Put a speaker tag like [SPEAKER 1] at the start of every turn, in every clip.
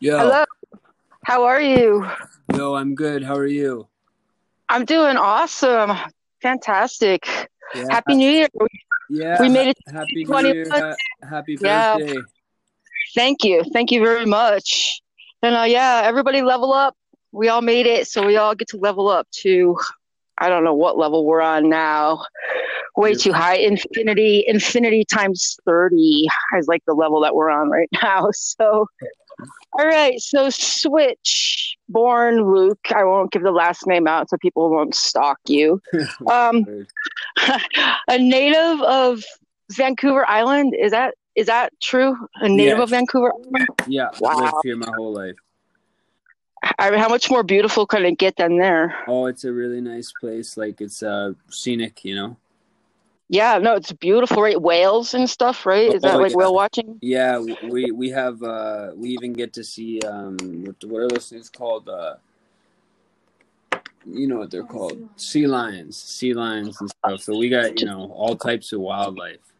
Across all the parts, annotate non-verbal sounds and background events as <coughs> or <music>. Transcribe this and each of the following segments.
[SPEAKER 1] Yo,
[SPEAKER 2] hello. How are you?
[SPEAKER 1] yo, I'm good. How are you?
[SPEAKER 2] I'm doing awesome. Fantastic.
[SPEAKER 1] Yeah,
[SPEAKER 2] Happy New Year.
[SPEAKER 1] yeah.
[SPEAKER 2] We made it
[SPEAKER 1] happy New Year. Ha- happy
[SPEAKER 2] Yeah. Thank you. Thank you very much. And uh, yeah, everybody level up. We all made it, so we all get to level up to I don't know what level we're on now. Way too high. Infinity, infinity times 30 is like the level that we're on right <laughs> now. So all right, so switch born Luke. I won't give the last name out so people won't stalk you. <laughs> Um <laughs> a native of Vancouver Island. Is that is that true? A native of Vancouver Island?
[SPEAKER 1] Yeah,
[SPEAKER 2] Wow.
[SPEAKER 1] lived here my whole life.
[SPEAKER 2] I mean, how much more beautiful can it get than there?
[SPEAKER 1] Oh, it's a really nice place. Like it's uh scenic, you know.
[SPEAKER 2] Yeah, no, it's beautiful, right? Whales and stuff, right? Is that
[SPEAKER 1] Oh,
[SPEAKER 2] like
[SPEAKER 1] yeah.
[SPEAKER 2] whale watching?
[SPEAKER 1] Yeah, we we have uh we even get to see um what what are those things called uh you know what they're called sea lions sea lions and stuff so we got you know all types of wildlife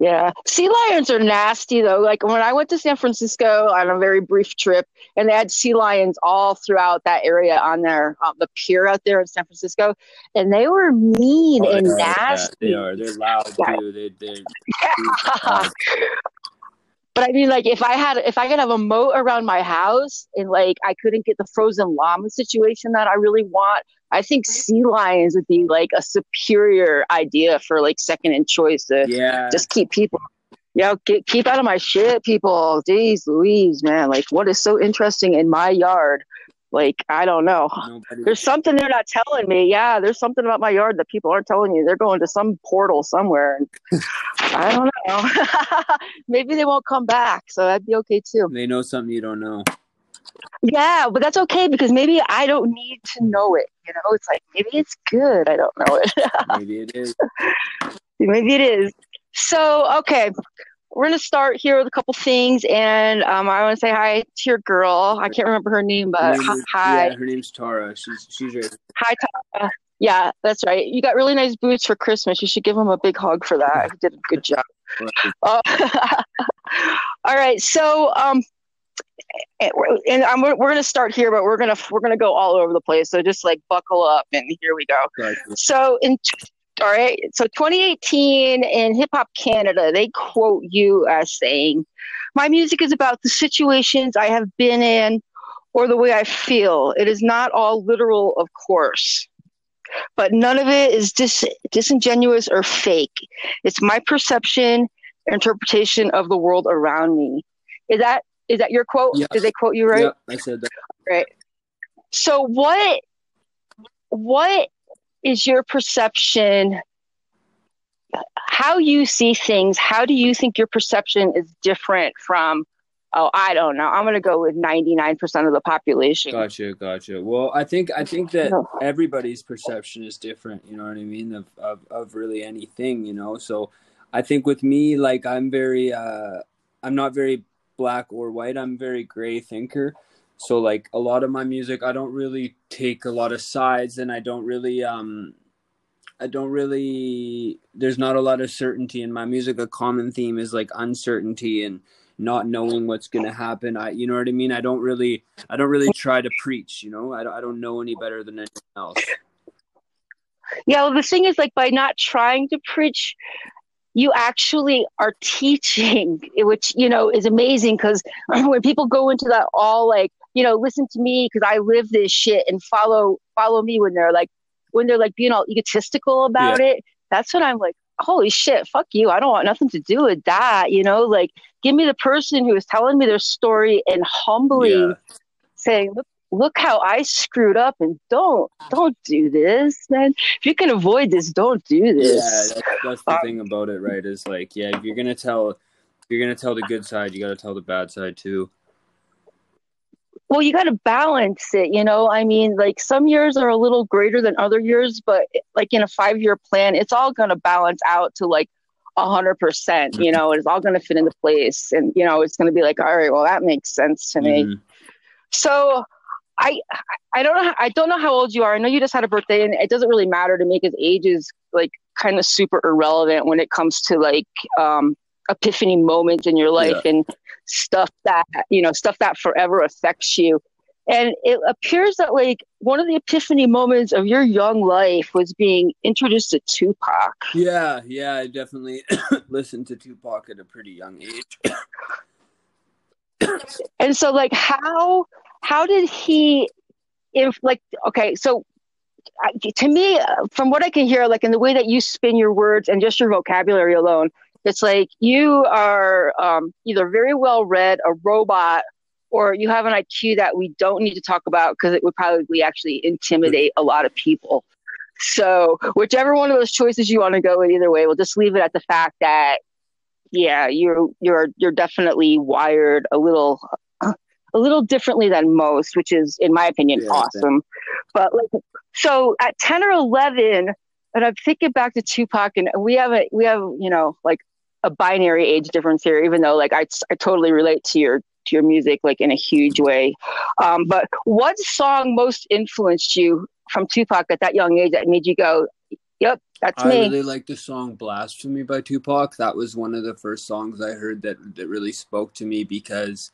[SPEAKER 2] Yeah. Sea lions are nasty though. Like when I went to San Francisco on a very brief trip, and they had sea lions all throughout that area on their um, the pier out there in San Francisco, and they were mean
[SPEAKER 1] Oh,
[SPEAKER 2] and
[SPEAKER 1] are, yeah,
[SPEAKER 2] nasty.
[SPEAKER 1] they are they're loud
[SPEAKER 2] Yeah.
[SPEAKER 1] too they they're loud. <laughs>
[SPEAKER 2] But I mean, like, if I had, if I could have a moat around my house and like I couldn't get the frozen llama situation that I really want, I think sea lions would be like a superior idea for like second in choice to
[SPEAKER 1] yeah
[SPEAKER 2] just keep people, you know, get, keep out of my shit, people. Jeez Louise, man. Like, what is so interesting in my yard? Like, I don't know.
[SPEAKER 1] nobody
[SPEAKER 2] There's something they're not telling me. Yeah, there's something about my yard that people aren't telling you. They're going to some portal somewhere. And I don't know. <laughs> Maybe they won't come back, so that'd be okay too.
[SPEAKER 1] they know something you don't know
[SPEAKER 2] Yeah, but that's okay because maybe I don't need to know it. You know, it's like maybe it's good. I don't know it. <laughs>
[SPEAKER 1] maybe it is
[SPEAKER 2] maybe it is. So, okay. We're gonna start here with a couple things, and um, I want to say hi to your girl. I can't remember her name,
[SPEAKER 1] Her
[SPEAKER 2] but
[SPEAKER 1] name
[SPEAKER 2] hi,
[SPEAKER 1] is-
[SPEAKER 2] hi,
[SPEAKER 1] yeah her name's tara she's she's right
[SPEAKER 2] hi, Tara. Yeah, that's right. You got really nice boots for Christmas. You should give him a big hug for that. He did a good job.
[SPEAKER 1] right.
[SPEAKER 2] Uh, <laughs> all right, so um, and we're, and we're going to start here, but we're gonna we're gonna go all over the place. So just like buckle up, and here we go.
[SPEAKER 1] Gotcha.
[SPEAKER 2] So in all right, so 2018 in Hip Hop Canada, they quote you as saying, "My music is about the situations I have been in, or the way I feel. It is not all literal, of course." But none of it is dis- disingenuous or fake. It's my perception, interpretation of the world around me. Is that is that your quote?
[SPEAKER 1] Yes.
[SPEAKER 2] Did they quote you right?
[SPEAKER 1] Yep, i said that Right.
[SPEAKER 2] So what what is your perception how you see things? How do you think your perception is different from oh, I don't know. I'm going to go with 99% of the population.
[SPEAKER 1] Gotcha, gotcha. Well, I think I think that everybody's perception is different. You know what I mean of of, of really anything. You know, so I think with me, like I'm very, uh, I'm not very black or white. I'm very gray thinker. So like a lot of my music, I don't really take a lot of sides, and I don't really, um, I don't really. There's not a lot of certainty in my music. A common theme is like uncertainty and not knowing what's going to happen. I, you know what I mean. I don't really. I don't really try to preach, you know. I don't, I don't know any better than anyone else.
[SPEAKER 2] Yeah, well, the thing is, like, by not trying to preach, you actually are teaching, <laughs> which, you know, is amazing because <clears throat> when people go into that all like, you know, listen to me because I live this shit and follow follow me when they're like when they're like being all egotistical about it, that's when I'm like, holy shit, fuck you. I don't want nothing to do with that, you know, like give me the person who is telling me their story and humbly
[SPEAKER 1] Yeah.
[SPEAKER 2] saying, look look how I screwed up and don't don't do this, man. If you can avoid this, don't do
[SPEAKER 1] Yeah,
[SPEAKER 2] this.
[SPEAKER 1] that's, that's the
[SPEAKER 2] Um,
[SPEAKER 1] thing about it, right? Is like, yeah, if you're gonna tell, if you're gonna tell the good side, you got to tell the bad side too.
[SPEAKER 2] Well, you got to balance it, you know. I mean, like some years are a little greater than other years, but like in a five-year plan, it's all going to balance out to like a hundred percent. You know, it's all going to fit into place, and you know, it's going to be like, all right, well, that makes sense to me.
[SPEAKER 1] Mhm.
[SPEAKER 2] So, I I don't know I don't know how old you are. I know you just had a birthday, and it doesn't really matter to me because age is like kind of super irrelevant when it comes to like um epiphany moments in your life yeah. and stuff that you know stuff that forever affects you and it appears that like one of the epiphany moments of your young life was being introduced to Tupac.
[SPEAKER 1] Yeah, yeah, I definitely <coughs> listened to Tupac at a pretty young age.
[SPEAKER 2] and so like how how did he if like okay, so to me from what I can hear like in the way that you spin your words and just your vocabulary alone, it's like you are um, either very well read, a robot, or you have an IQ that we don't need to talk about because it would probably actually intimidate a lot of people. So, whichever one of those choices you want to go with, either way, we'll just leave it at the fact that, yeah, you're you're you're definitely wired a little a little differently than most, which is, in my opinion, yeah, awesome. But like, so at ten or eleven, and I'm thinking back to Tupac, and we have a we have you know like a binary age difference here, even though like I I totally relate to your to your music like in a huge way. Um, but what song most influenced you from Tupac at that young age that made you go, "Yep, that's
[SPEAKER 1] I
[SPEAKER 2] me"?
[SPEAKER 1] I really like the song "Blasphemy" by Tupac. That was one of the first songs I heard that that really spoke to me because.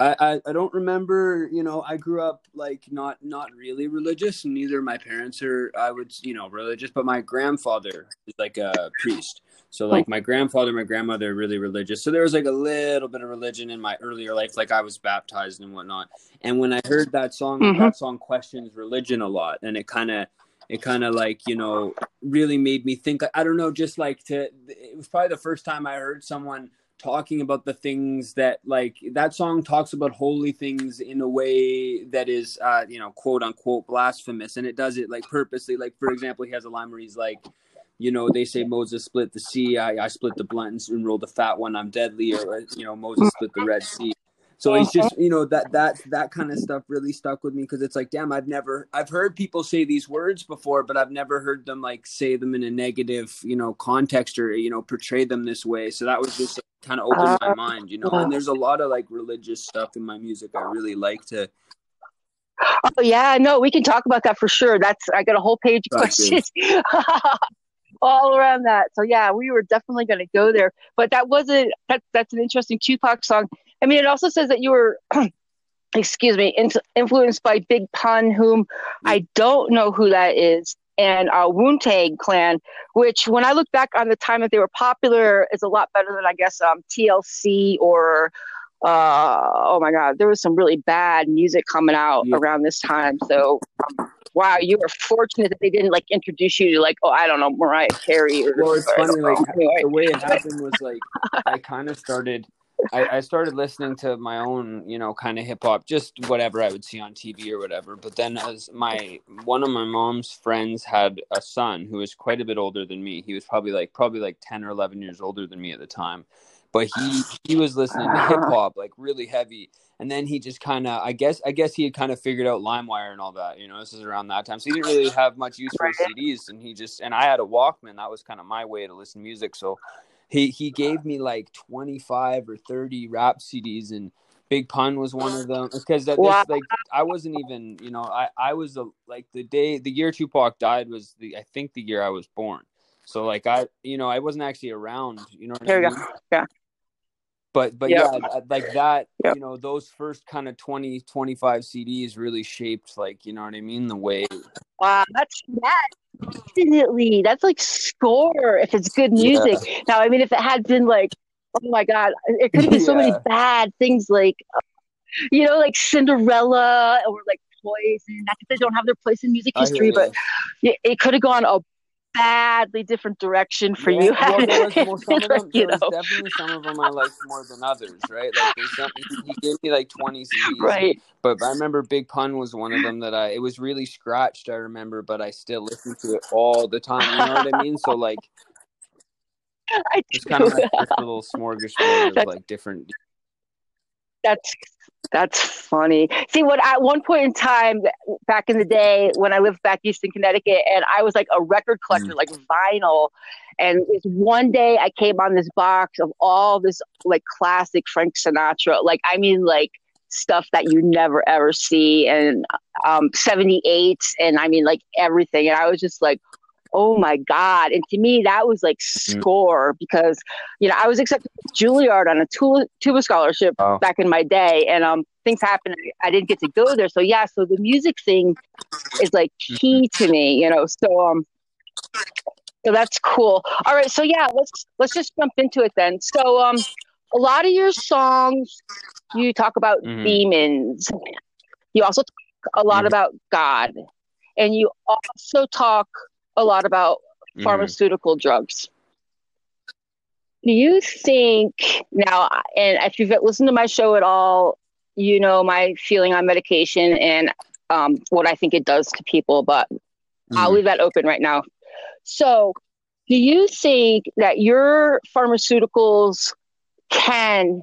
[SPEAKER 1] I, I, I don't remember you know i grew up like not not really religious and neither my parents are i would you know religious but my grandfather is like a priest so like my grandfather, my grandmother are really religious. So there was like a little bit of religion in my earlier life, like I was baptized and whatnot. And when I heard that song, mm-hmm. that song questions religion a lot, and it kind of it kind of like you know really made me think i don't know just like to it was probably the first time i heard someone talking about the things that like that song talks about holy things in a way that is uh you know quote unquote blasphemous and it does it like purposely like for example he has a line where he's like you know, they say Moses split the sea. I, I split the blunt and rolled the fat one. I'm deadly. Or, you know, Moses split the Red Sea. So it's uh-huh. just, you know, that, that, that kind of stuff really stuck with me because it's like, damn, I've never, I've heard people say these words before, but I've never heard them like say them in a negative, you know, context or, you know, portray them this way. So that was just like, kind of opened my uh, mind, you know, and there's a lot of like religious stuff in my music I really like to,
[SPEAKER 2] Oh yeah, no, we can talk about that for sure. That's I got a whole page of questions. <laughs> all around that. So yeah, we were definitely going to go there. But that wasn't that. That's an interesting Tupac song. I mean, it also says that you were. <clears throat> excuse me, in, influenced by Big Pun, whom I don't know who that is, and uh, Wu Tang Clan, which when I look back on the time that they were popular, is a lot better than I guess um, TLC or uh, oh my God, there was some really bad music coming out yeah. around this time. So um, wow, you were fortunate that they didn't like introduce you to like, oh, I don't know, Mariah Carey. Or,
[SPEAKER 1] well, it's funny, like <laughs> the way it happened was like I kind of started. I, I, started listening to my own, you know, kind of hip hop, just whatever I would see on TV or whatever. But then, as my one of my mom's friends had a son who was quite a bit older than me. He was probably like probably like ten or eleven years older than me at the time. But he he was listening to hip hop like really heavy, and then he just kind of i guess i guess he had kind of figured out limewire and all that you know this is around that time so he didn't really have much use for cds and he just and i had a walkman that was kind of my way to listen to music so he he gave me like 25 or 30 rap cds and big pun was one of them because that wow. like i wasn't even you know i i was a, like the day the year tupac died was the i think the year i was born so like i you know i wasn't actually around you know
[SPEAKER 2] there you I mean? go yeah
[SPEAKER 1] but but yep. yeah like that yep. you know those first kind of 20 25 cds really shaped like you know what i mean the way
[SPEAKER 2] wow that's that definitely that's like score if it's good music yeah. now i mean if it had been like oh my god it could have been yeah. so many bad things like you know like cinderella or like poison not that they don't have their place in music history but it, it could have gone a badly different direction for yeah, you. Well, was, <laughs> well,
[SPEAKER 1] some of them, there was definitely some of them I liked more than others, right? Like some, he gave me like twenty CDs,
[SPEAKER 2] right?
[SPEAKER 1] But I remember Big Pun was one of them that I. It was really scratched, I remember, but I still listened to it all the time. You know what I mean? So like, <laughs>
[SPEAKER 2] I
[SPEAKER 1] it's kind of like this little smorgasbord of <laughs> like different.
[SPEAKER 2] That's that's funny. See, what at one point in time back in the day when I lived back east in Connecticut, and I was like a record collector, mm. like vinyl. And one day I came on this box of all this like classic Frank Sinatra, like I mean, like stuff that you never ever see, and um, 78s, and I mean, like everything. And I was just like, oh my God. And to me, that was like
[SPEAKER 1] Mm.
[SPEAKER 2] score because, you know, I was accepted to Juilliard on a tuba, tuba scholarship
[SPEAKER 1] Oh.
[SPEAKER 2] back in my day. And um, things happened. I didn't get to go there. So, yeah, so the music thing is like key to me, you know. So, um, so that's cool. All right, so yeah, let's let's just jump into it then. So, um, a lot of your songs, you talk about
[SPEAKER 1] Mhm.
[SPEAKER 2] demons. You also talk a lot
[SPEAKER 1] Mhm.
[SPEAKER 2] about God, and you also talk a lot about
[SPEAKER 1] Mhm.
[SPEAKER 2] pharmaceutical drugs. Do you think now, and if you've listened to my show at all, you know my feeling on medication and um, what I think it does to people, but I'll
[SPEAKER 1] Mhm.
[SPEAKER 2] leave that open right now. So, do you think that your pharmaceuticals can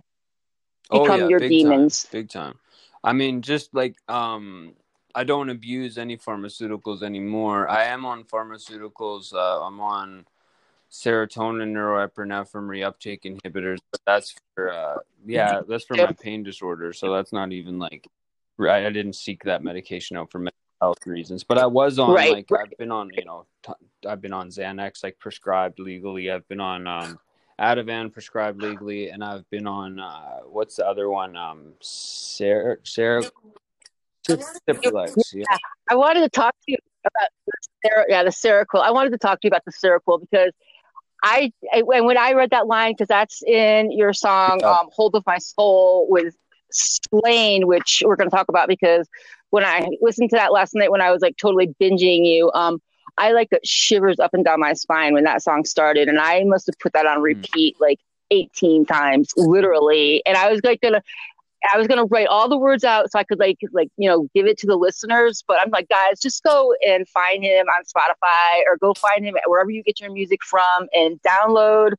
[SPEAKER 1] Oh,
[SPEAKER 2] become
[SPEAKER 1] yeah,
[SPEAKER 2] your
[SPEAKER 1] big
[SPEAKER 2] demons?
[SPEAKER 1] Time, big time. I mean, just like um, I don't abuse any pharmaceuticals anymore. I am on pharmaceuticals. Uh, I'm on serotonin norepinephrine reuptake inhibitors, but that's for uh, yeah, that's for my pain disorder. So that's not even like I, I didn't seek that medication out for mental health reasons. But I was on
[SPEAKER 2] Right,
[SPEAKER 1] like I've been on you know t- I've been on Xanax like prescribed legally. I've been on um, Ativan prescribed legally, and I've been on uh, what's the other one? Um, Ser Ser Cipralex. Yeah.
[SPEAKER 2] I wanted to talk to you about the yeah the Seroquel. I wanted to talk to you about the Seroquel because I, I and when I read that line because that's in your song
[SPEAKER 1] Yeah.
[SPEAKER 2] um, "Hold of My Soul" with Slaine, which we're going to talk about because when I listened to that last night when I was like totally binging you, um, I like got shivers up and down my spine when that song started, and I must have put that on repeat like 18 times, literally. And I was like gonna I was gonna write all the words out so I could like like you know give it to the listeners. But I'm like, guys, just go and find him on Spotify or go find him wherever you get your music from and download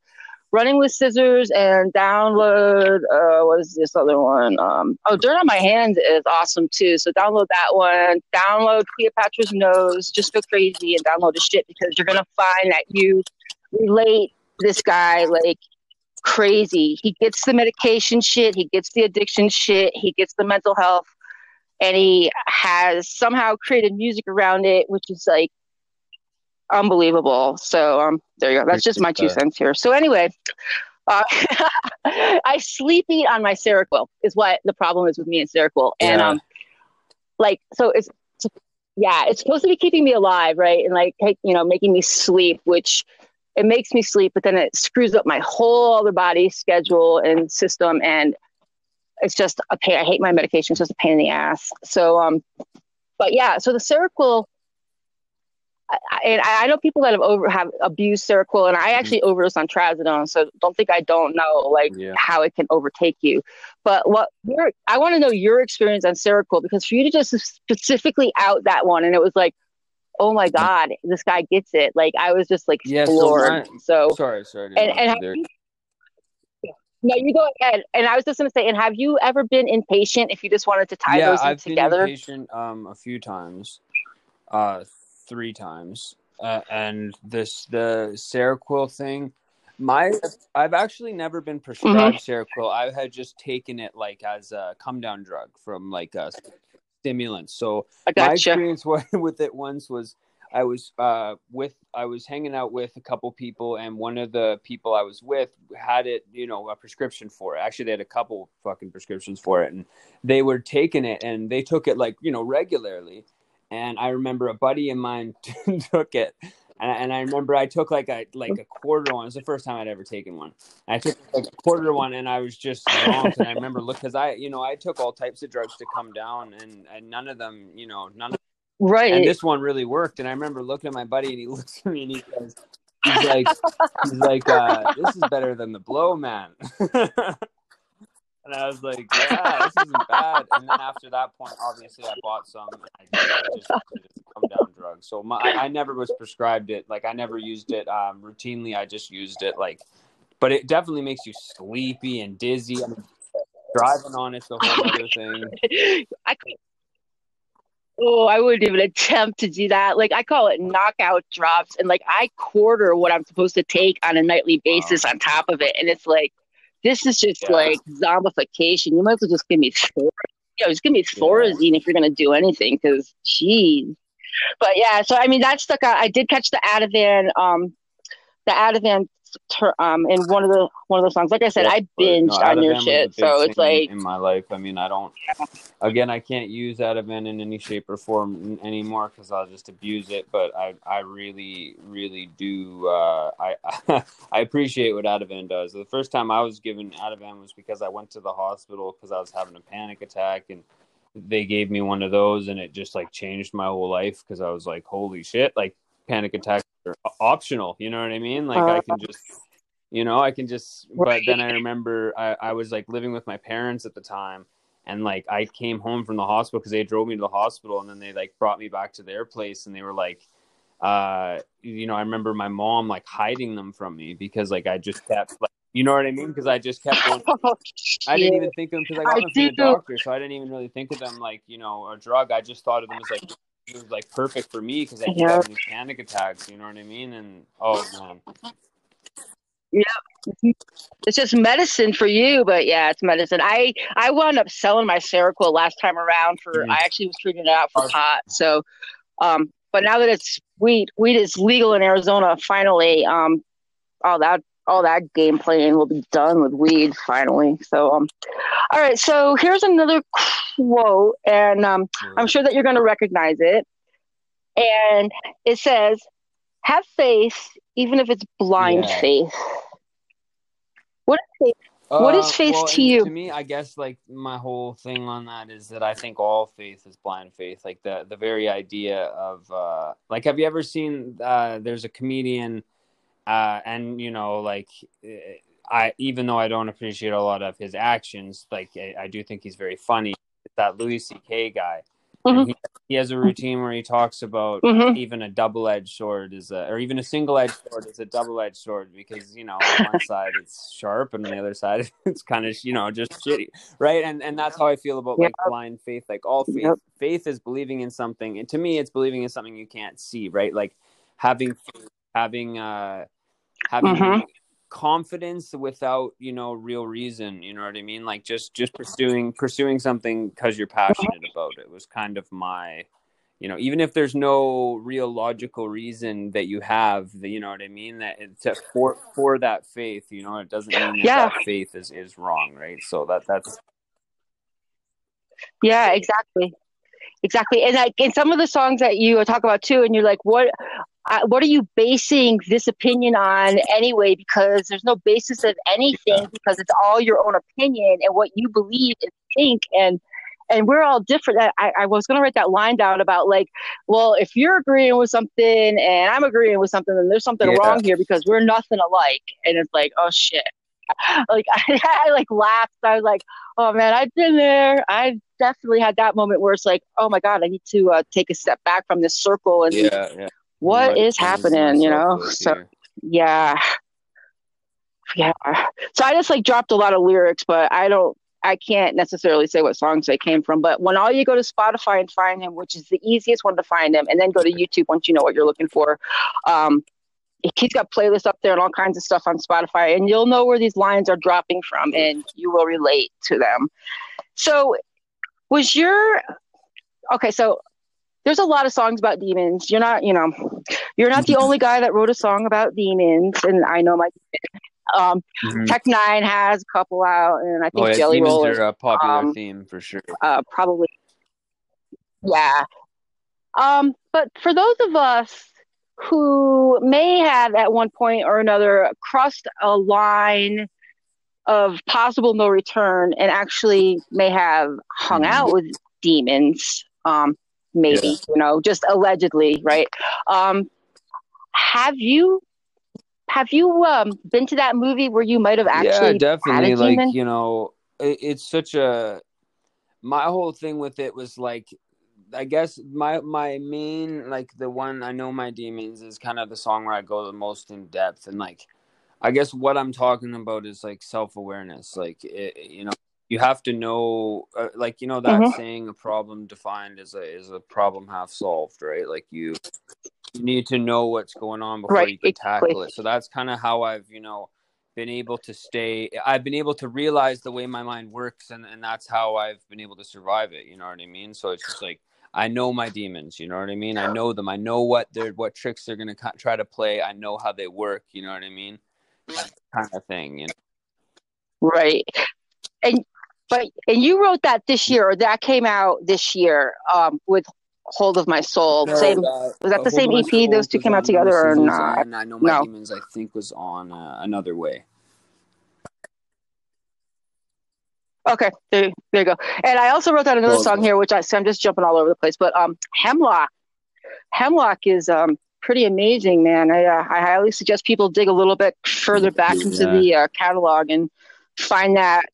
[SPEAKER 2] Running with Scissors and download uh what is this other one? Um oh Dirt on My Hands is awesome too. So download that one. Download Cleopatra's Nose, just go crazy and download the shit because you're gonna find that you relate this guy like crazy. He gets the medication shit, he gets the addiction shit, he gets the mental health, and he has somehow created music around it, which is like unbelievable. So um, there you go. That's just my two cents here. So anyway, uh, <laughs> I sleep eat on my Seroquel is what the problem is with me and Seroquel, and
[SPEAKER 1] Yeah.
[SPEAKER 2] um, like so it's. it's yeah, it's supposed to be keeping me alive, right? And like, you know, making me sleep, which it makes me sleep, but then it screws up my whole other body schedule and system. And it's just a pain. I hate my medication. It's just a pain in the ass. So, um, but yeah, so the Seroquel, I, and I know people that have over have abused Seroquel, and I actually overdosed on trazodone. So don't think I don't know like
[SPEAKER 1] Yeah.
[SPEAKER 2] how it can overtake you. But what your I want to know your experience on Seroquel because for you to just specifically out that one, and it was like, oh my god, this guy gets it. Like I was just like
[SPEAKER 1] Yeah, so
[SPEAKER 2] floored.
[SPEAKER 1] my-
[SPEAKER 2] So,
[SPEAKER 1] Sorry, sorry.
[SPEAKER 2] and and
[SPEAKER 1] you
[SPEAKER 2] have you, no, you go ahead. And I was just gonna say, and have you ever been inpatient? If you just wanted to tie
[SPEAKER 1] yeah,
[SPEAKER 2] those
[SPEAKER 1] I've
[SPEAKER 2] together,
[SPEAKER 1] been inpatient um a few times, uh, three times, uh, and this the Seroquel thing. My I've actually never been prescribed Seroquel. I had just taken it like as a come down drug from like a stimulant. So
[SPEAKER 2] I
[SPEAKER 1] my experience <laughs> with it once was I was uh with I was hanging out with a couple people and one of the people I was with had it, you know, a prescription for it. Actually they had a couple fucking prescriptions for it and they were taking it and they took it like, you know, regularly. And I remember a buddy of mine <laughs> took it and, and I remember I took like a like a quarter one. It was the first time I'd ever taken one. I took like a quarter one, and I was just zonked. and I remember look because I, you know, I took all types of drugs to come down, and, and none of them, you know, none. Of,
[SPEAKER 2] Right.
[SPEAKER 1] and this one really worked. And I remember looking at my buddy, and he <laughs> looks at me, and he says, "He's like, he's like, uh, this is better than the blow, man." <laughs> and I was like, "Yeah, this isn't bad." And then after that point, obviously, I bought some. And I just it come down drug. So my, I, I never was prescribed it. Like I never used it um, routinely. I just used it like, but it definitely makes you sleepy and dizzy. I mean, driving on it's a whole other thing. <laughs>
[SPEAKER 2] I could. Oh, I wouldn't even attempt to do that. Like I call it knockout drops, and like I quarter what I'm supposed to take on a nightly basis on top of it, and it's like this is just
[SPEAKER 1] Yeah.
[SPEAKER 2] like zombification. You might as well just give me, Thor- you know, just give me Thorazine if you're gonna do anything, because geez. But yeah, so I mean that stuck out. I did catch the Ativan, um, the Ativan um in one of the one of the songs. Like I said, yeah, I binged no, on your shit, so it's like
[SPEAKER 1] in my life. I mean, I don't. Again, I can't use Ativan in any shape or form anymore because I'll just abuse it. But I, I really, really do. Uh, I, <laughs> I appreciate what Ativan does. The first time I was given Ativan was because I went to the hospital because I was having a panic attack and they gave me one of those and it just like changed my whole life because I was like, holy shit, like panic attacks are optional. You know what I mean? Like uh, I can just, you know, I can just. But then I remember I, I was like living with my parents at the time, and like I came home from the hospital because they drove me to the hospital, and then they like brought me back to their place, and they were like. Uh, you know, I remember my mom like hiding them from me because like I just kept like you know what I mean? Because I just kept going. <laughs> Oh, I didn't even think of them because I got I them from the doctor, so I didn't even really think of them like you know a drug. I just thought of them as like it was like perfect for me because I yeah. having these panic attacks. You know what I mean? And oh man.
[SPEAKER 2] Yeah, it's just medicine for you, but yeah, it's medicine. I I wound up selling my Seroquel last time around for. Mm-hmm. I actually was treating it out for pot. So, um, but now that it's weed, weed is legal in Arizona. Finally, um, all that all that game playing will be done with weed finally. So, um, all right. So here's another quote, and um, I'm sure that you're going to recognize it. And it says, "Have faith, even if it's blind yeah. faith." What is faith? Uh, what is faith
[SPEAKER 1] well,
[SPEAKER 2] to you?
[SPEAKER 1] To me, I guess like my whole thing on that is that I think all faith is blind faith. Like the the very idea of uh, like, have you ever seen? Uh, there's a comedian uh, and you know, like I even though I don't appreciate a lot of his actions, like I, I do think he's very funny. That Louis C.K. guy. Mm-hmm. He, he, has a routine where he talks about mm-hmm. even a double-edged sword is a, or even a single-edged sword is a double-edged sword because you know on one side it's sharp and on the other side <laughs> it's kind of you know just shitty, right? And and that's how I feel about like blind faith. Like all faith, yep. faith is believing in something, and to me, it's believing in something you can't see, right? Like having having uh having mm-hmm. confidence without you know real reason you know what i mean? Like just just pursuing pursuing something because you're passionate about it was kind of my you know even if there's no real logical reason that you have you know what i mean? That to, for for that faith you know? It doesn't mean that, yeah. that faith is is wrong right? So that that's
[SPEAKER 2] yeah exactly. Exactly. And like in some of the songs that you talk about too and you're like what what are you basing this opinion on anyway? Because there's no basis of anything because it's all your own opinion and what you believe and think and and we're all different. I, I was going to write that line down about like, well, if you're agreeing with something and I'm agreeing with something, then there's something yeah. wrong here because we're nothing alike. And it's like, oh shit. <laughs> Like I, <laughs> I like laughed. I was like, oh man, I've been there. I definitely had that moment where it's like, oh my god, I need to uh, take a step back from this circle and
[SPEAKER 1] yeah, yeah
[SPEAKER 2] what is happening, you know? So yeah. Yeah. So I just like dropped a lot of lyrics, but I don't I can't necessarily say what songs they came from, but when all you go to Spotify and find him, which is the easiest one to find him, and then go to YouTube once you know what you're looking for. Um, he's got playlists up there and all kinds of stuff on Spotify, and you'll know where these lines are dropping from, and you will relate to them. So, was your okay? So there's a lot of songs about demons. You're not, you know, you're not the only guy that wrote a song about demons, and I know my. <laughs> Um, mm-hmm. Tech N9ne has a couple out, and I think oh, yeah, Jelly Roll is
[SPEAKER 1] a popular um, theme for sure.
[SPEAKER 2] Uh, probably, yeah. Um, but for those of us who may have at one point or another crossed a line of possible no return and actually may have hung mm-hmm. out with demons, um, maybe you know just allegedly right? Um have you have you um been to that movie where you might have actually
[SPEAKER 1] yeah definitely like you know it, it's such a my whole thing with it was like I guess my my main like the one I know my demons is kind of the song where I go the most in depth and like I guess what I'm talking about is like self awareness like it, you know you have to know uh, like you know that mm-hmm. saying a problem defined as a is a problem half solved right like you, you need to know what's going on before right, you can exactly. tackle it so that's kind of how i've you know been able to stay i've been able to realize the way my mind works and, and that's how i've been able to survive it you know what i mean so it's just like I know my demons. You know what I mean? I know them. I know what they're what tricks they're gonna try to play. I know how they work. You know what I mean? That kind of thing. You know.
[SPEAKER 2] Right. And but and you wrote that this year, or that came out this year um, with Hold of My Soul. No, same was that the same EP? Those two came out together or not?
[SPEAKER 1] On, I know my no. demons. I think was on uh, another way.
[SPEAKER 2] Okay, there, there you go. And I also wrote down another well, song here, which I, so I'm just jumping all over the place. But um, Hemlock, Hemlock is um pretty amazing, man. I uh, I highly suggest people dig a little bit further back yeah. into the uh, catalog and find that.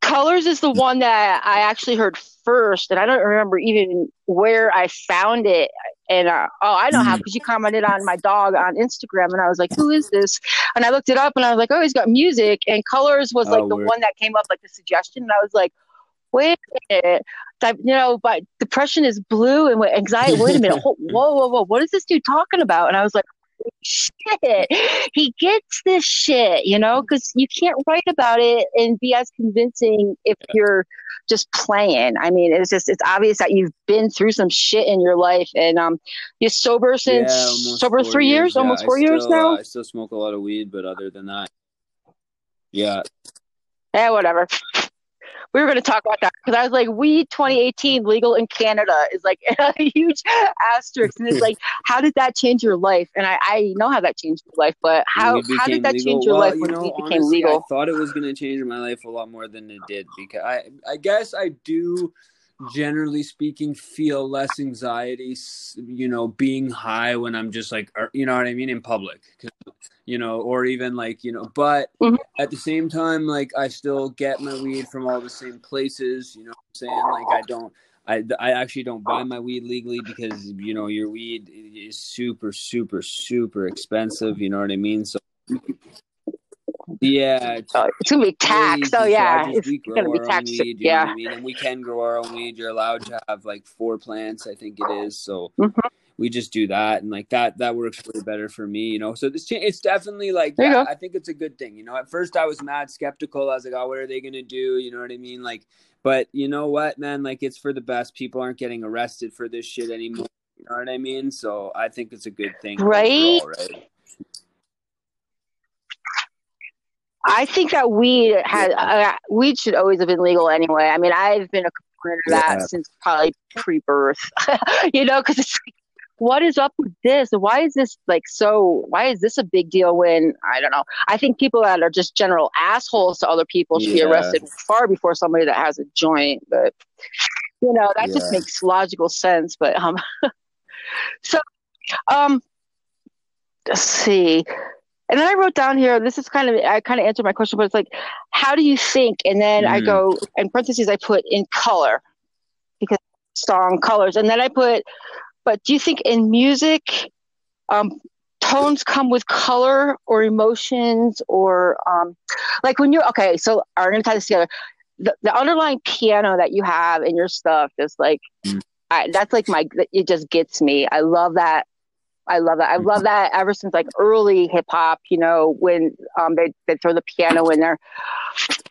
[SPEAKER 2] Colors is the one that I actually heard first, and I don't remember even where I found it. And uh, oh, I don't know how because you commented on my dog on Instagram, and I was like, "Who is this?" And I looked it up, and I was like, "Oh, he's got music." And Colors was like oh, the one that came up, like the suggestion, and I was like, "Wait a minute." you know, but depression is blue and anxiety. Wait a minute. <laughs> whoa, whoa, whoa. What is this dude talking about? And I was like, shit. He gets this shit, you know, because you can't write about it and be as convincing if you're just playing. I mean, it's just it's obvious that you've been through some shit in your life, and um, you're sober since yeah, sober three years, years yeah, almost four years now.
[SPEAKER 1] I still smoke a lot of weed, but other than that, yeah.
[SPEAKER 2] Yeah, whatever we were going to talk about that because I was like, weed 2018 legal in Canada is like <laughs> a huge asterisk. And it's like, <laughs> how did that change your life? And I, I know how that changed your life, but how, how did that legal? change your well, life when know, it became honestly, legal?
[SPEAKER 1] I thought it was going to change my life a lot more than it did because I, I guess I do generally speaking feel less anxiety you know being high when i'm just like you know what i mean in public you know, or even like, you know, but mm-hmm. at the same time, like I still get my weed from all the same places, you know I'm saying? Like I don't, I, I actually don't buy my weed legally because, you know, your weed is super, super, super expensive. You know what I mean? So yeah,
[SPEAKER 2] it's, uh, it's gonna be taxed. Oh yeah, it's gonna be taxed.
[SPEAKER 1] Weed, yeah, I mean, and we can grow our own weed. You're allowed to have like four plants, I think it is. So mm-hmm. we just do that and like that that works way better for me you know? So this it's definitely like i think it's a good thing you know? At first i was mad skeptical. I was like oh what are they gonna do? You know what i mean? Like but you know what man? Like it's for the best. People aren't getting arrested for this shit anymore you know what i mean? So i think it's a good thing
[SPEAKER 2] right, overall, right? I think that weed had uh, weed should always have been legal anyway. I mean, I've been a component of that yeah. since probably pre-birth. <laughs> you know, because it's like what is up with this? Why is this like so? Why is this a big deal when I don't know? I think people that are just general assholes to other people should yeah. be arrested far before somebody that has a joint. But you know, that yeah. just makes logical sense. But um, <laughs> so um, let's see. And then I wrote down here. This is kind of I kind of answered my question, but it's like, how do you think? And then mm. I go in parentheses. I put in color because song colors, and then I put but do you think in music, um, tones come with color or emotions or um, like when you're okay? So I'm gonna tie this together. The, the underlying piano that you have in your stuff is like mm. I, that's like my it just gets me. I love that I love that. I love that ever since like early hip hop, you know, when um they, they throw the piano in there.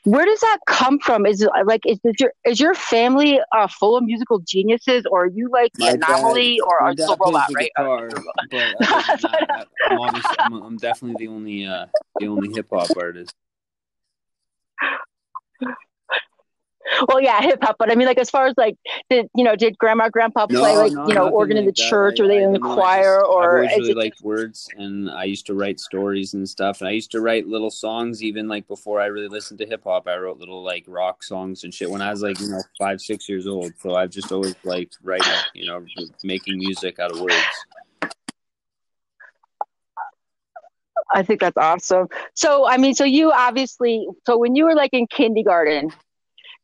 [SPEAKER 2] Where does that come from? Is it like is, is your is your family uh, full of musical geniuses, or are you like the anomaly, dad, or are you a robot? Right? Guitar,
[SPEAKER 1] but <laughs> I'm, I'm, I'm, definitely the only uh, the only hip hop artist.
[SPEAKER 2] Well, yeah, hip hop, but I mean, like as far as like, did you know, did grandma, grandpa play no, like no, you know organ in the like church, or they in the choir, just, or
[SPEAKER 1] I always really liked words, and I used to write stories and stuff, and I used to write little songs even like before I really listened to hip hop. I wrote little like rock songs and shit when I was like you know five, six years old. So I've just always liked writing, you know, making music out of words.
[SPEAKER 2] I think that's awesome. So, I mean, so you obviously, so when you were like in kindergarten,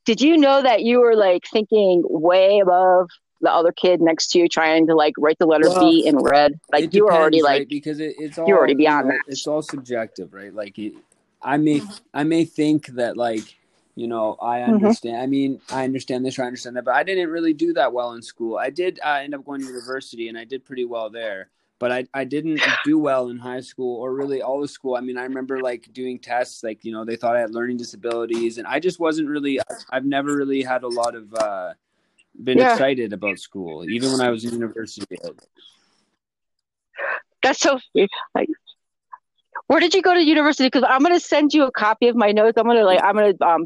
[SPEAKER 2] did you know that you were like thinking way above the other kid next to you trying to like write the letter well, B in red? Like you were already like
[SPEAKER 1] right? because it, it's all
[SPEAKER 2] you're already beyond
[SPEAKER 1] you
[SPEAKER 2] know,
[SPEAKER 1] that. It's all subjective, right? Like it, I may I may think that like you know I mm-hmm. understand. Mm-hmm. I mean I understand this or I understand that, but I didn't really do that well in school. I did uh, end up going to university and I did pretty well there but I, I didn't do well in high school or really all of school. I mean, I remember like doing tests, like, you know, they thought I had learning disabilities and I just wasn't really, I've never really had a lot of, uh, been yeah. excited about school, even when I was in university.
[SPEAKER 2] That's so. Like, where did you go to university? Because I'm gonna send you a copy of my notes. I'm gonna like I'm gonna um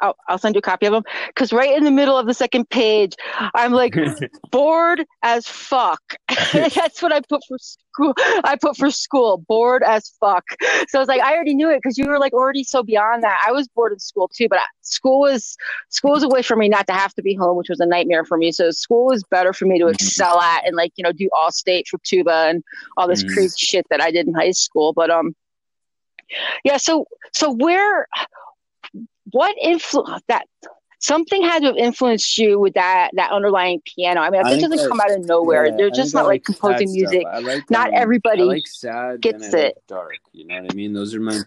[SPEAKER 2] I'll, I'll send you a copy of them because right in the middle of the second page, I'm like <laughs> bored as fuck. <laughs> That's what I put for school. I put for school, bored as fuck. So I was like, I already knew it because you were like already so beyond that. I was bored in school too, but school was school was a way for me not to have to be home, which was a nightmare for me. So school was better for me to mm-hmm. excel at and like you know do all state for tuba and all this mm. crazy shit that I did in high school. But um, yeah. So so where what influence that something had to have influenced you with that that underlying piano. I mean, it doesn't come out of nowhere. Yeah, They're just not like, like composing music. I Like, not um, everybody like sad gets it.
[SPEAKER 1] dark, you know what I mean? Those are my.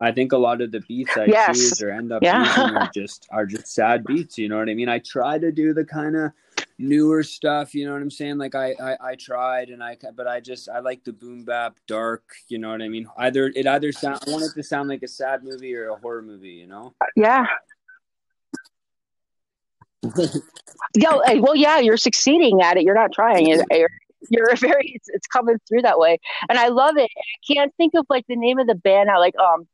[SPEAKER 1] I think a lot of the beats I yes. choose or end up yeah. using are <laughs> just are just sad beats. You know what I mean? I try to do the kind of newer stuff. You know what I'm saying? Like I, I, I tried and I, but I just I like the boom bap dark. You know what I mean? Either it either sound I want it to sound like a sad movie or a horror movie. You know?
[SPEAKER 2] Yeah. Yo, well, yeah, you're succeeding at it. You're not trying. You're, you're very. It's, it's coming through that way, and I love it. I can't think of like the name of the band now. Like um,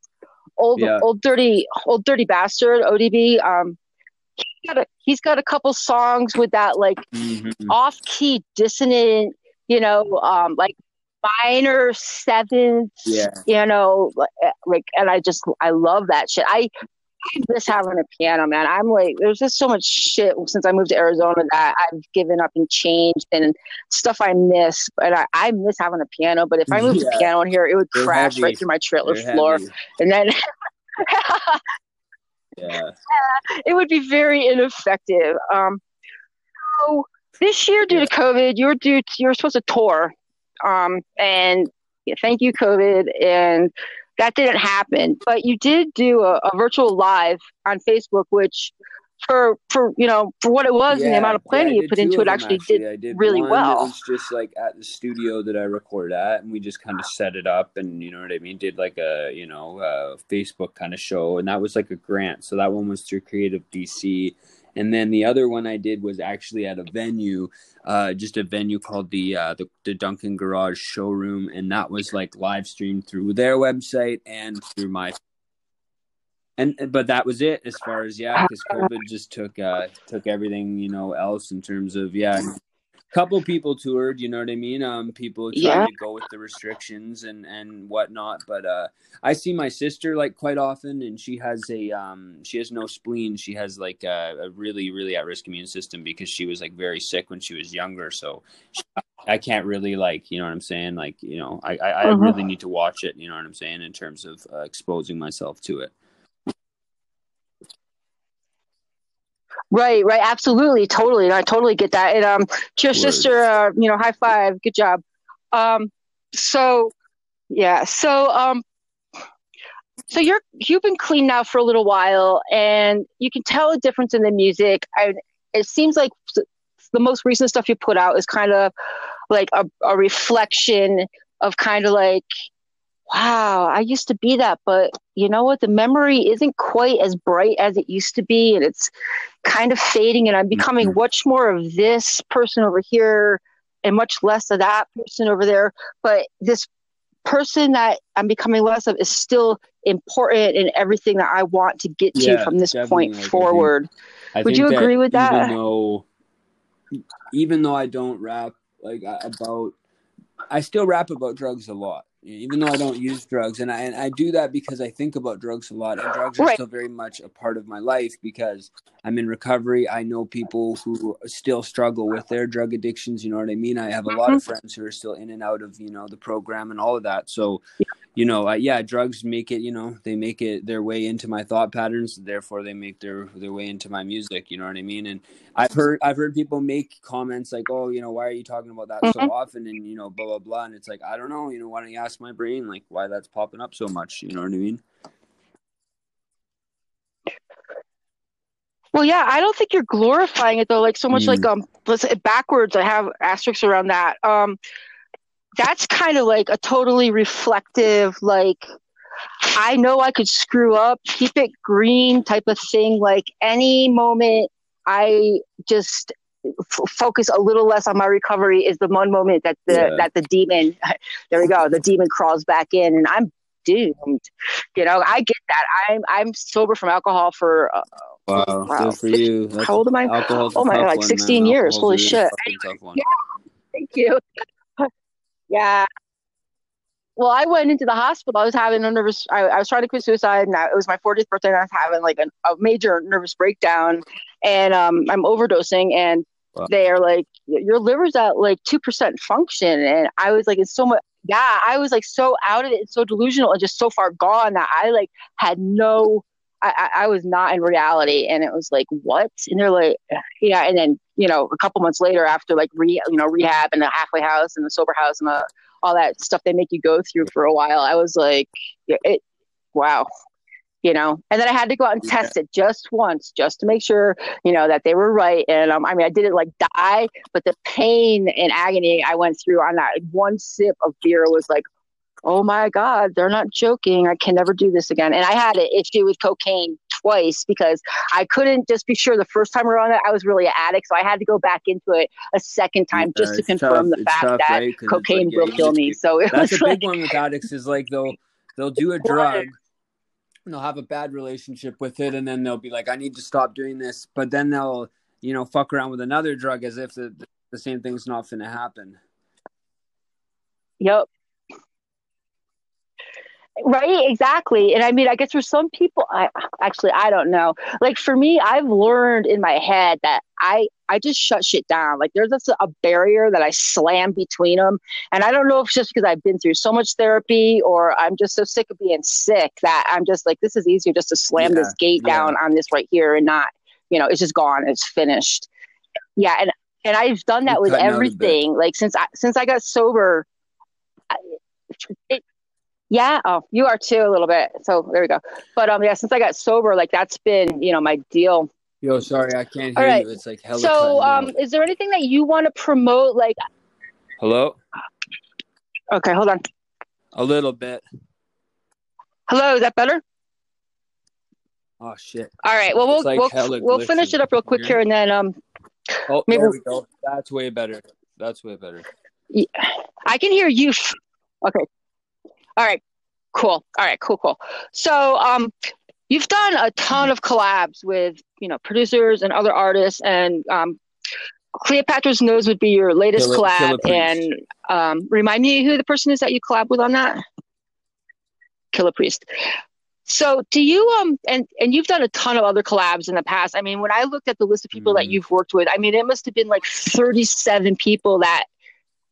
[SPEAKER 2] old yeah. old dirty old dirty bastard ODB. Um, got a he's got a couple songs with that like mm-hmm. off key dissonant, you know, um, like minor seventh,
[SPEAKER 1] yeah.
[SPEAKER 2] you know, like, and I just I love that shit. I I miss having a piano, man. I'm like, there's just so much shit since I moved to Arizona that I've given up and changed and stuff I miss. But I, I miss having a piano. But if I moved yeah. a piano in here, it would They're crash heavy. right through my trailer They're floor. Heavy. And then <laughs>
[SPEAKER 1] yeah. <laughs>
[SPEAKER 2] it would be very ineffective. Um, so this year, due to COVID, you're due to, you were supposed to tour, um, and yeah, thank you, COVID, and that didn't happen. But you did do a, a virtual live on Facebook, which for for you know for what it was yeah, and the amount of planning yeah, you put into it actually, actually, did, did really well.
[SPEAKER 1] It was just like at the studio that I record at, and we just kind of set it up, and you know what I mean. Did like a you know a Facebook kind of show, and that was like a grant. So that one was through Creative BC, and then the other one I did was actually at a venue, uh, just a venue called the, uh, the the Duncan Garage Showroom, and that was like live streamed through their website and through my and but that was it as far as yeah because covid just took uh took everything you know else in terms of yeah couple people toured you know what i mean? Um people trying yeah. to go with the restrictions and and whatnot but uh i see my sister like quite often and she has a um she has no spleen. She has like a, a really really at-risk immune system because she was like very sick when she was younger. So she, i can't really like you know what i'm saying? Like you know i i, I uh-huh. really need to watch it you know what i'm saying in terms of uh, exposing myself to it
[SPEAKER 2] Right, right, absolutely, totally. I totally get that. And um, to your sister, uh, you know, high five, good job. Um, so yeah, so um, so you're you've been clean now for a little while, and you can tell a difference in the music. I, it seems like the most recent stuff you put out is kind of like a, a reflection of kind of like wow, I used to be that, but you know what? The memory isn't quite as bright as it used to be, and it's kind of fading. And I'm becoming mm-hmm. much more of this person over here and much less of that person over there. But this person that I'm becoming less of is still important in everything that I want to get to yeah, from this point like, forward. I think, I Would you agree with that?
[SPEAKER 1] Even though, even though I don't rap like about, I still rap about drugs a lot even though I don't use drugs, and I and I do that because I think about drugs a lot, and drugs are right. still very much a part of my life because I'm in recovery. I know people who still struggle with their drug addictions. You know what I mean? I have a lot of mm-hmm. friends who are still in and out of you know the program and all of that. So, you know, uh, yeah, drugs make it. You know, they make it their way into my thought patterns. Therefore, they make their their way into my music. You know what I mean? And I've heard I've heard people make comments like, "Oh, you know, why are you talking about that mm-hmm. so often?" And you know, blah blah blah. And it's like I don't know. You know, why don't you ask my brain like why that's popping up so much? You know what I mean?
[SPEAKER 2] Well, yeah, I don't think you're glorifying it though. Like so much, mm. like um, let's say backwards. I have asterisks around that. Um, that's kind of like a totally reflective, like I know I could screw up, keep it green type of thing. Like any moment I just f- focus a little less on my recovery is the one moment that the yeah. that the demon <laughs> there we go the demon crawls back in and I'm doomed. You know, I get that. I'm I'm sober from alcohol for uh,
[SPEAKER 1] wow, wow, good for you.
[SPEAKER 2] That's, how old am I? Oh my god, like 16 one, years. Holy shit! Anyway, yeah, thank you. <laughs> yeah. Well, I went into the hospital. I was having a nervous. I, I was trying to quit suicide, and I, it was my 40th birthday. And I was having like an, a major nervous breakdown, and um, I'm overdosing. And wow. they are like, "Your liver's at like two percent function," and I was like, "It's so much." yeah, I was like so out of it and so delusional and just so far gone that I like had no, I, I was not in reality. And it was like, what? And they're like, yeah. And then, you know, a couple months later after like re, you know, rehab and the halfway house and the sober house and the, all that stuff they make you go through for a while, I was like, it, wow, you know? And then i had to go out and test it just once just to make sure you know that they were right. And um, i mean i didn't like die but the pain and agony i went through on that one sip of beer was like oh my god they're not joking. I can never do this again. And i had an issue with cocaine twice because i couldn't just be sure the first time around that i was really an addict so i had to go back into it a second time yeah, just to confirm tough. the fact tough, that right? cocaine like, yeah, will kill me so it
[SPEAKER 1] that's
[SPEAKER 2] was
[SPEAKER 1] a
[SPEAKER 2] like,
[SPEAKER 1] big one with addicts is like they'll they'll do a drug they'll have a bad relationship with it and then they'll be like i need to stop doing this but then they'll you know fuck around with another drug as if the, the same thing's not going to happen
[SPEAKER 2] yep right exactly and i mean i guess for some people i actually i don't know like for me i've learned in my head that i i just shut shit down like there's a, a barrier that i slam between them and i don't know if it's just because i've been through so much therapy or i'm just so sick of being sick that i'm just like this is easier just to slam yeah, this gate yeah. down on this right here and not you know it's just gone it's finished yeah and and i've done that You're with everything like since i since i got sober I, it, yeah. Oh, you are too a little bit. So there we go. But um, yeah, since I got sober, like that's been you know my deal.
[SPEAKER 1] Yo, sorry, I can't hear right. you. It's like hella.
[SPEAKER 2] So um, out. is there anything that you want to promote? Like.
[SPEAKER 1] Hello.
[SPEAKER 2] Okay, hold on.
[SPEAKER 1] A little bit.
[SPEAKER 2] Hello, is that better?
[SPEAKER 1] Oh shit!
[SPEAKER 2] All right. Well, we'll like we'll, we'll finish it up real quick here, and then um.
[SPEAKER 1] Oh, maybe there we go. That's way better. That's way better.
[SPEAKER 2] Yeah, I can hear you. Okay. All right. Cool. All right. Cool. Cool. So, um, you've done a ton of collabs with you know producers and other artists, and um, Cleopatra's Nose would be your latest Killer, collab. Killer and um, remind me who the person is that you collab with on that. Killah Priest. So do you um and and you've done a ton of other collabs in the past. I mean, when I looked at the list of people mm. that you've worked with, I mean, it must have been like 37 people that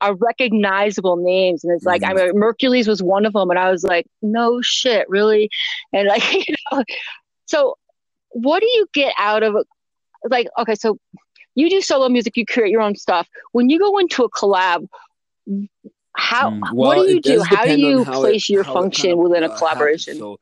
[SPEAKER 2] are recognizable names. And it's like, mm-hmm. I mean, Mercules was one of them. And I was like, no shit, really? And like, <laughs> you know, so what do you get out of like, okay, so you do solo music, you create your own stuff. When you go into a collab, how, mm, well, what do you do? How do you place it, your function kind of, within a uh, collaboration?
[SPEAKER 1] So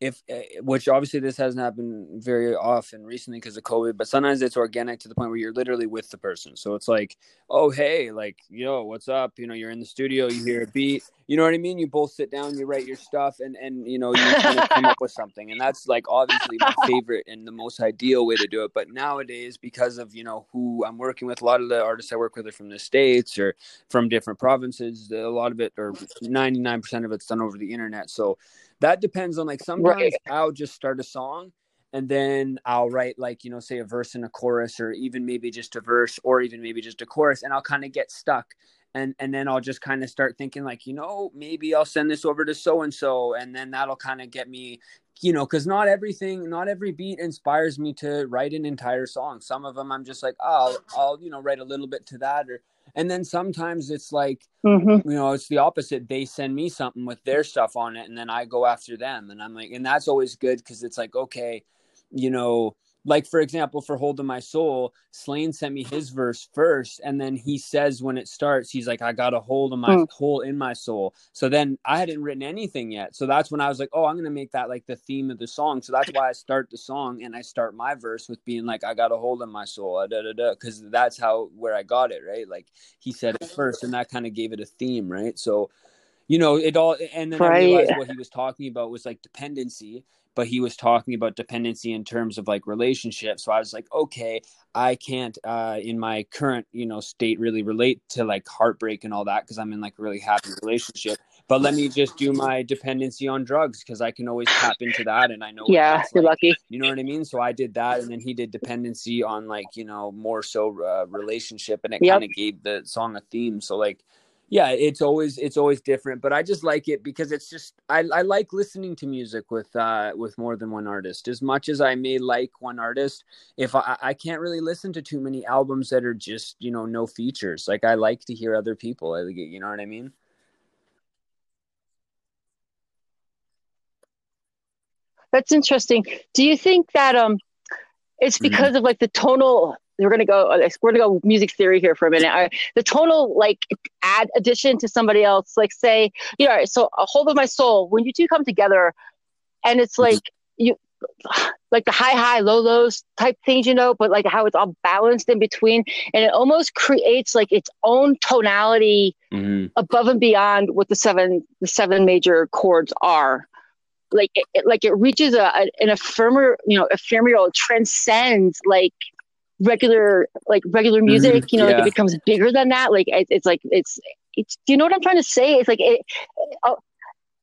[SPEAKER 1] if eh, which obviously this hasn't happened very often recently because of COVID, but sometimes it's organic to the point where you're literally with the person. So it's like, oh hey, like yo, what's up? You know, you're in the studio, you hear a beat, you know what I mean? You both sit down, you write your stuff, and and you know you kind of come up with something, and that's like obviously my favorite and the most ideal way to do it. But nowadays, because of you know who I'm working with, a lot of the artists I work with are from the states or from different provinces. A lot of it, or 99 percent of it's done over the internet. So that depends on like sometimes right. I'll just start a song and then I'll write like you know say a verse and a chorus or even maybe just a verse or even maybe just a chorus and I'll kind of get stuck and and then I'll just kind of start thinking like you know maybe I'll send this over to so and so and then that'll kind of get me you know because not everything not every beat inspires me to write an entire song some of them I'm just like oh I'll, I'll you know write a little bit to that or and then sometimes it's like mm-hmm. you know it's the opposite they send me something with their stuff on it and then i go after them and i'm like and that's always good because it's like okay you know like for example for holding my soul Slaine sent me his verse first and then he says when it starts he's like i got a hold of my mm. hole in my soul. So then i hadn't written anything yet. So that's when i was like oh i'm gonna make that like the theme of the song. So that's why i start the song and i start my verse with being like i got a hold of my soul because that's how where i got it right? Like he said it first and that kind of gave it a theme right? So you know, it all, and then
[SPEAKER 2] Right.
[SPEAKER 1] I realized what he was talking about was like dependency, but he was talking about dependency in terms of like relationships. So I was like, okay, I can't, uh, in my current, you know, state really relate to like heartbreak and all that because I'm in like a really happy relationship. But let me just do my dependency on drugs because I can always tap into that, and I know.
[SPEAKER 2] Yeah, you're
[SPEAKER 1] like.
[SPEAKER 2] lucky.
[SPEAKER 1] You know what I mean? So I did that, and then he did dependency on like you know more so uh, relationship, and it
[SPEAKER 2] Yep.
[SPEAKER 1] kind of gave the song a theme. So like, yeah, it's always it's always different, but I just like it because it's just I I like listening to music with uh with more than one artist. As much as I may like one artist, if I I can't really listen to too many albums that are just you know no features. Like I like to hear other people. I, you know what I mean?
[SPEAKER 2] That's interesting. Do you think that um, it's
[SPEAKER 1] Mhm.
[SPEAKER 2] because of like the tonal? We're gonna go. uh, We're gonna go music theory here for a minute. I, the tonal like add addition to somebody else. Like say, you know, so a hold of my soul. When you two come together, and it's
[SPEAKER 1] Mhm.
[SPEAKER 2] like you, <sighs> like the high high low lows type things, you know, but like how it's all balanced in between, and it almost creates like its own tonality
[SPEAKER 1] Mm-hmm.
[SPEAKER 2] above and beyond what the seven the seven major chords are like it, like it reaches a, a an ephemeral you know ephemeral transcends like regular like regular music you know like
[SPEAKER 1] Mm-hmm.
[SPEAKER 2] it becomes bigger than that like it, it's like it's it's do you know what i'm trying to say? It's like it uh,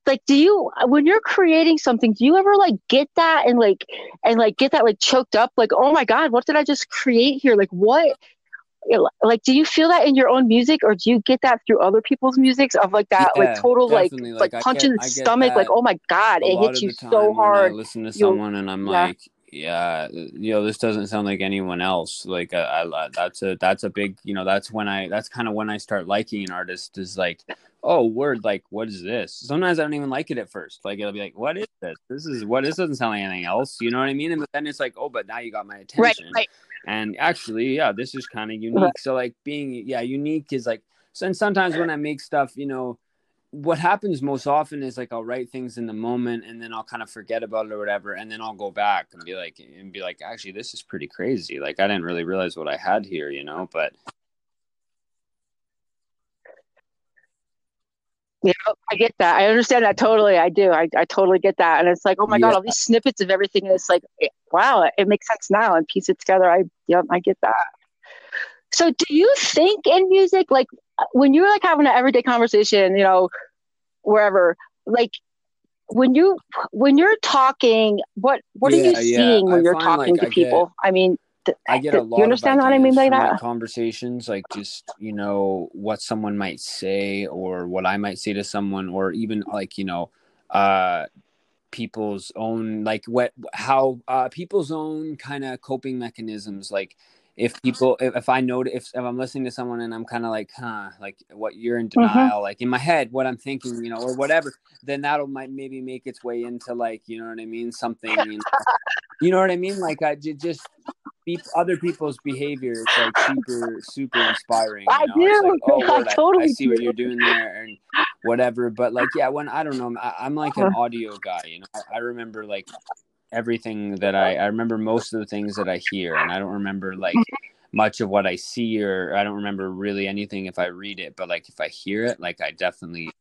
[SPEAKER 2] like do you when you're creating something do you ever like get that and like and like get that like choked up? Like oh my god what did i just create here? Like what like do you feel that in your own music or do you get that through other people's musics of like that
[SPEAKER 1] Yeah,
[SPEAKER 2] like total like like,
[SPEAKER 1] Like,
[SPEAKER 2] punch in the stomach? Like oh my god it hits you so hard.
[SPEAKER 1] listen to someone and I'm
[SPEAKER 2] yeah.
[SPEAKER 1] like, yeah, you know, this doesn't sound like anyone else. Like, uh, I, I that's a that's a big, you know, that's when I that's kind of when I start liking an artist is like, oh, word, like, what is this? Sometimes I don't even like it at first. Like, it'll be like, what is this? This is what this doesn't sound like anything else. You know what I mean? And then it's like, oh, but now you got my
[SPEAKER 2] right
[SPEAKER 1] attention.
[SPEAKER 2] right
[SPEAKER 1] And actually, yeah, this is kind of unique. So like being yeah, unique is like so and sometimes when I make stuff, you know, what happens most often is like I'll write things in the moment and then I'll kind of forget about it or whatever and then I'll go back and be like and be like actually this is pretty crazy. Like I didn't really realize what I had here, you know, but
[SPEAKER 2] Yeah, I get that. I understand that totally. I do. I, I totally get that. And it's like, oh my God, all these snippets of everything. And it's like, it- wow, it makes sense now and piece it together. I, yep, I get that. So do you think in music, like when you're like having an everyday conversation, you know, wherever, like when you, when you're talking, what, what are you
[SPEAKER 1] Yeah, yeah.
[SPEAKER 2] seeing when
[SPEAKER 1] I
[SPEAKER 2] you're talking
[SPEAKER 1] like,
[SPEAKER 2] to
[SPEAKER 1] I get-
[SPEAKER 2] people? I mean, th-
[SPEAKER 1] I get
[SPEAKER 2] th-
[SPEAKER 1] a lot.
[SPEAKER 2] you understand
[SPEAKER 1] of
[SPEAKER 2] what I mean by that?
[SPEAKER 1] conversations, like just you know what someone might say, or what I might say to someone, or even like you know, uh, people's own like what how uh people's own kind of coping mechanisms. Like if people, if, if I know if, if I'm listening to someone and I'm kind of like, huh, like what you're in
[SPEAKER 2] Mhm.
[SPEAKER 1] denial, like in my head, what I'm thinking, you know, or whatever, then that'll might maybe make its way into like you know what I mean, something. You know, you know what I mean? Like I just be, other people's behavior like super super inspiring. You
[SPEAKER 2] I
[SPEAKER 1] know? It's like,
[SPEAKER 2] do.
[SPEAKER 1] oh, <laughs>
[SPEAKER 2] I
[SPEAKER 1] word, I, I
[SPEAKER 2] totally
[SPEAKER 1] see what you're doing there and whatever. But like, yeah, when I don't know, I, I'm like an audio guy. You know, I, I remember like everything that I I remember most of the things that I hear, and I don't remember like much of what I see or I don't remember really anything if I read it. But like if I hear it, like I definitely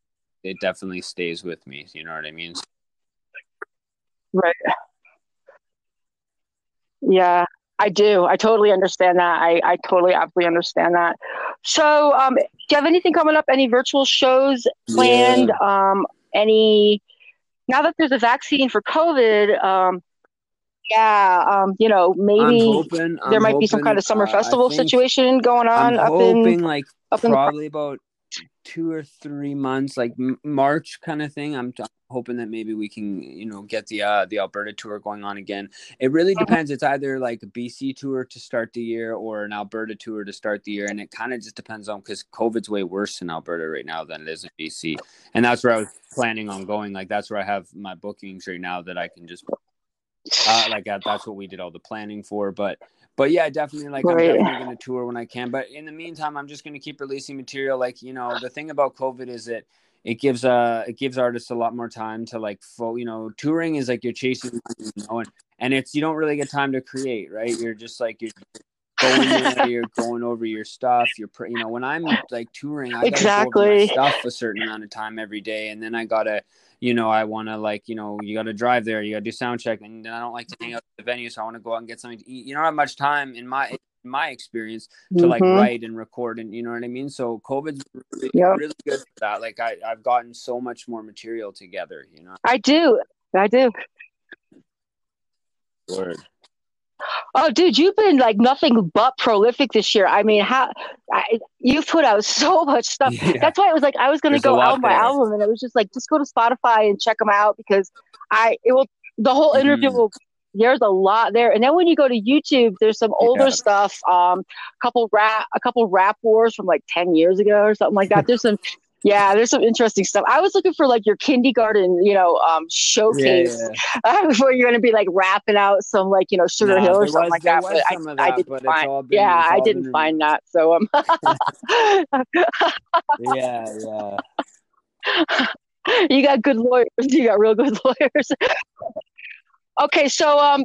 [SPEAKER 1] it definitely stays with me. You know what I mean?
[SPEAKER 2] Right. Yeah, I do. I totally understand that. I, I totally absolutely understand that. So, um, do you have anything coming up? Any virtual shows planned? Um, any now that there's a vaccine for COVID, um, yeah, um, you know, maybe
[SPEAKER 1] hoping
[SPEAKER 2] there
[SPEAKER 1] I'm
[SPEAKER 2] might be some kind of summer
[SPEAKER 1] uh,
[SPEAKER 2] festival situation going on
[SPEAKER 1] I'm
[SPEAKER 2] up
[SPEAKER 1] hoping
[SPEAKER 2] in
[SPEAKER 1] like
[SPEAKER 2] up in the
[SPEAKER 1] probably about two or three months, like March kind of thing. I'm, t- hoping that maybe we can, you know, get the uh, the Alberta tour going on again. It really
[SPEAKER 2] Uh-huh.
[SPEAKER 1] depends. It's either like a BC tour to start the year or an Alberta tour to start the year, and it kind of just depends on because COVID's way worse in Alberta right now than it is in BC, and that's where I was planning on going. Like that's where I have my bookings right now that I can just uh, like that, that's what we did all the planning for. But but yeah, definitely like I'm
[SPEAKER 2] Right.
[SPEAKER 1] definitely gonna tour when I can. But in the meantime, I'm just gonna keep releasing material. Like you know, the thing about COVID is that it gives uh it gives artists a lot more time to like fo- you know touring is like you're chasing you know and, and it's you don't really get time to create right you're just like you're going there, you're going over your stuff. You're, you know, when I'm like touring, I
[SPEAKER 2] exactly
[SPEAKER 1] stuff a certain amount of time every day, and then I gotta, you know, I want to like, you know, you got to drive there, you got to do sound check, and then I don't like to hang out at the venue, so I want to go out and get something to eat. You don't have much time in my my experience to mm-hmm. like write and record and you know what I mean. So COVID's really, yep. really good for that. Like I I've gotten so much more material together. You know.
[SPEAKER 2] I do. I do.
[SPEAKER 1] Word.
[SPEAKER 2] Oh, dude, you've been like nothing but prolific this year. I mean, how I, you've put out so much stuff. Yeah. That's why it was like I was going to go album my album, and it was just like just go to Spotify and check them out because I it will the whole interview mm. will. There's a lot there, and then when you go to YouTube, there's some older yeah. stuff. Um, a couple rap, a couple rap wars from like ten years ago or something like that. There's some <laughs> yeah, there's some interesting stuff. I was looking for like your kindergarten, you know, um, showcase yeah, yeah. Uh, where you're going to be like rapping out some like you know Sugar no, Hill or something was, like that. But, I, that, I, didn't find. Been, yeah, I didn't find that. So um. <laughs>
[SPEAKER 1] yeah, yeah. <laughs>
[SPEAKER 2] You got good lawyers. You got real good lawyers. Okay, so um.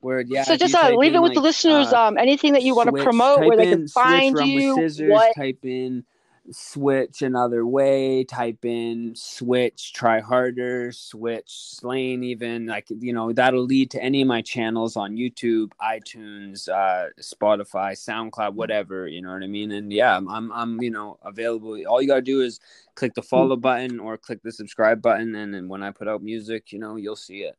[SPEAKER 1] Word, yeah.
[SPEAKER 2] So just uh, leave it with like, the listeners. Uh, um, anything that you want to promote, where they can find you.
[SPEAKER 1] Scissors, what type in switch another way type in switch try harder switch Slaine even like you know that'll lead to any of my channels on youtube itunes uh spotify soundcloud whatever you know what i mean and yeah i'm i'm you know available all you gotta do is click the follow button or click the subscribe button and then when i put out music you know you'll see it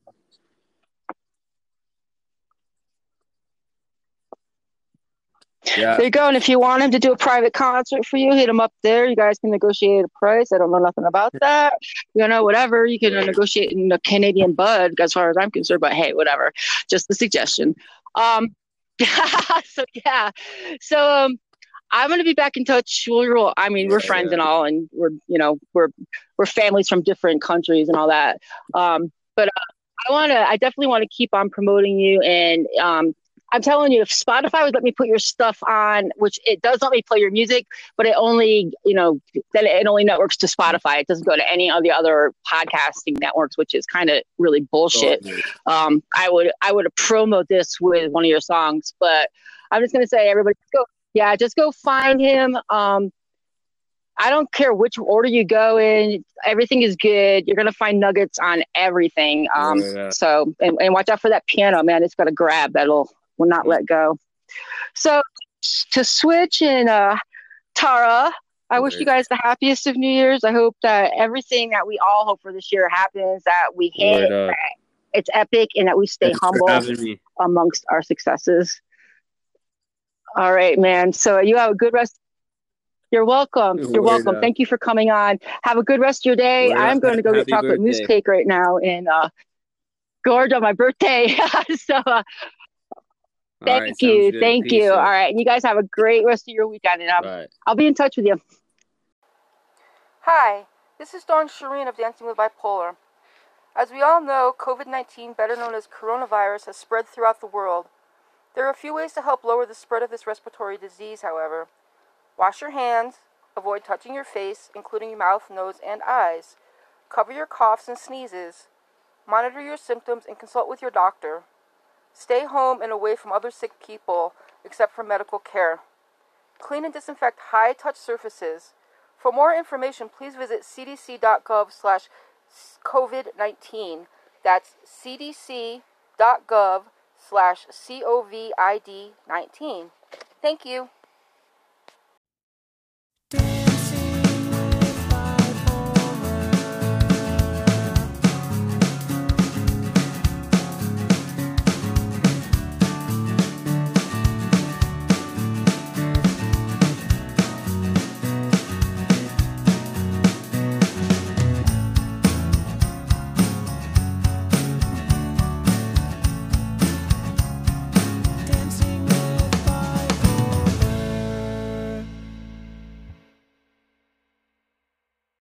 [SPEAKER 2] Yeah. There you go. And if you want him to do a private concert for you, hit him up there. You guys can negotiate a price. I don't know nothing about that. You know, whatever. You can negotiate in a Canadian bud, as far as I'm concerned. But hey, whatever. Just a suggestion. Um, <laughs> so yeah. So um, I'm gonna be back in touch. We're, I mean, we're yeah, friends yeah. and all, and we're you know we're we're families from different countries and all that. Um, but uh, I want to. I definitely want to keep on promoting you and um, I'm telling you, if Spotify would let me put your stuff on, which it does let me play your music, but it only, you know, then it only networks to Spotify. It doesn't go to any of the other podcasting networks, which is kind of really bullshit. Um, I would I would promote this with one of your songs, but I'm just gonna say, everybody, go, yeah, just go find him. Um, I don't care which order you go in. Everything is good. You're gonna find nuggets on everything. Um, yeah. So and, and watch out for that piano, man. It's got a grab that'll will not let go. So to switch and uh, Tara, I wish you guys the happiest of New Year's. I hope that everything that we all hope for this year happens, that we hit, that it's epic, and that we stay Thanks humble amongst our successes. All right, man. So you have a good rest. You're welcome. You're welcome. Thank you for coming on. Have a good rest of your day. Word I'm going to go get chocolate birthday. mousse cake right now and uh, gorge on my birthday. <laughs> so uh, Thank right, you. Thank Peace you. All right. And you guys have a great rest of your weekend. And I'll, right. I'll be in touch with you. Hi, this is Dawn Sherine of Dancing with Bipolar. As we all know, COVID 19, better known as coronavirus, has spread throughout the world. There are a few ways to help lower the spread of this respiratory disease, however. Wash your hands, avoid touching your face, including your mouth, nose, and eyes. Cover your coughs and sneezes. Monitor your symptoms and consult with your doctor. Stay home and away from other sick people except for medical care. Clean and disinfect high touch surfaces. For more information, please visit cdc.gov slash COVID-19. That's cdc.gov slash COVID-19. Thank you.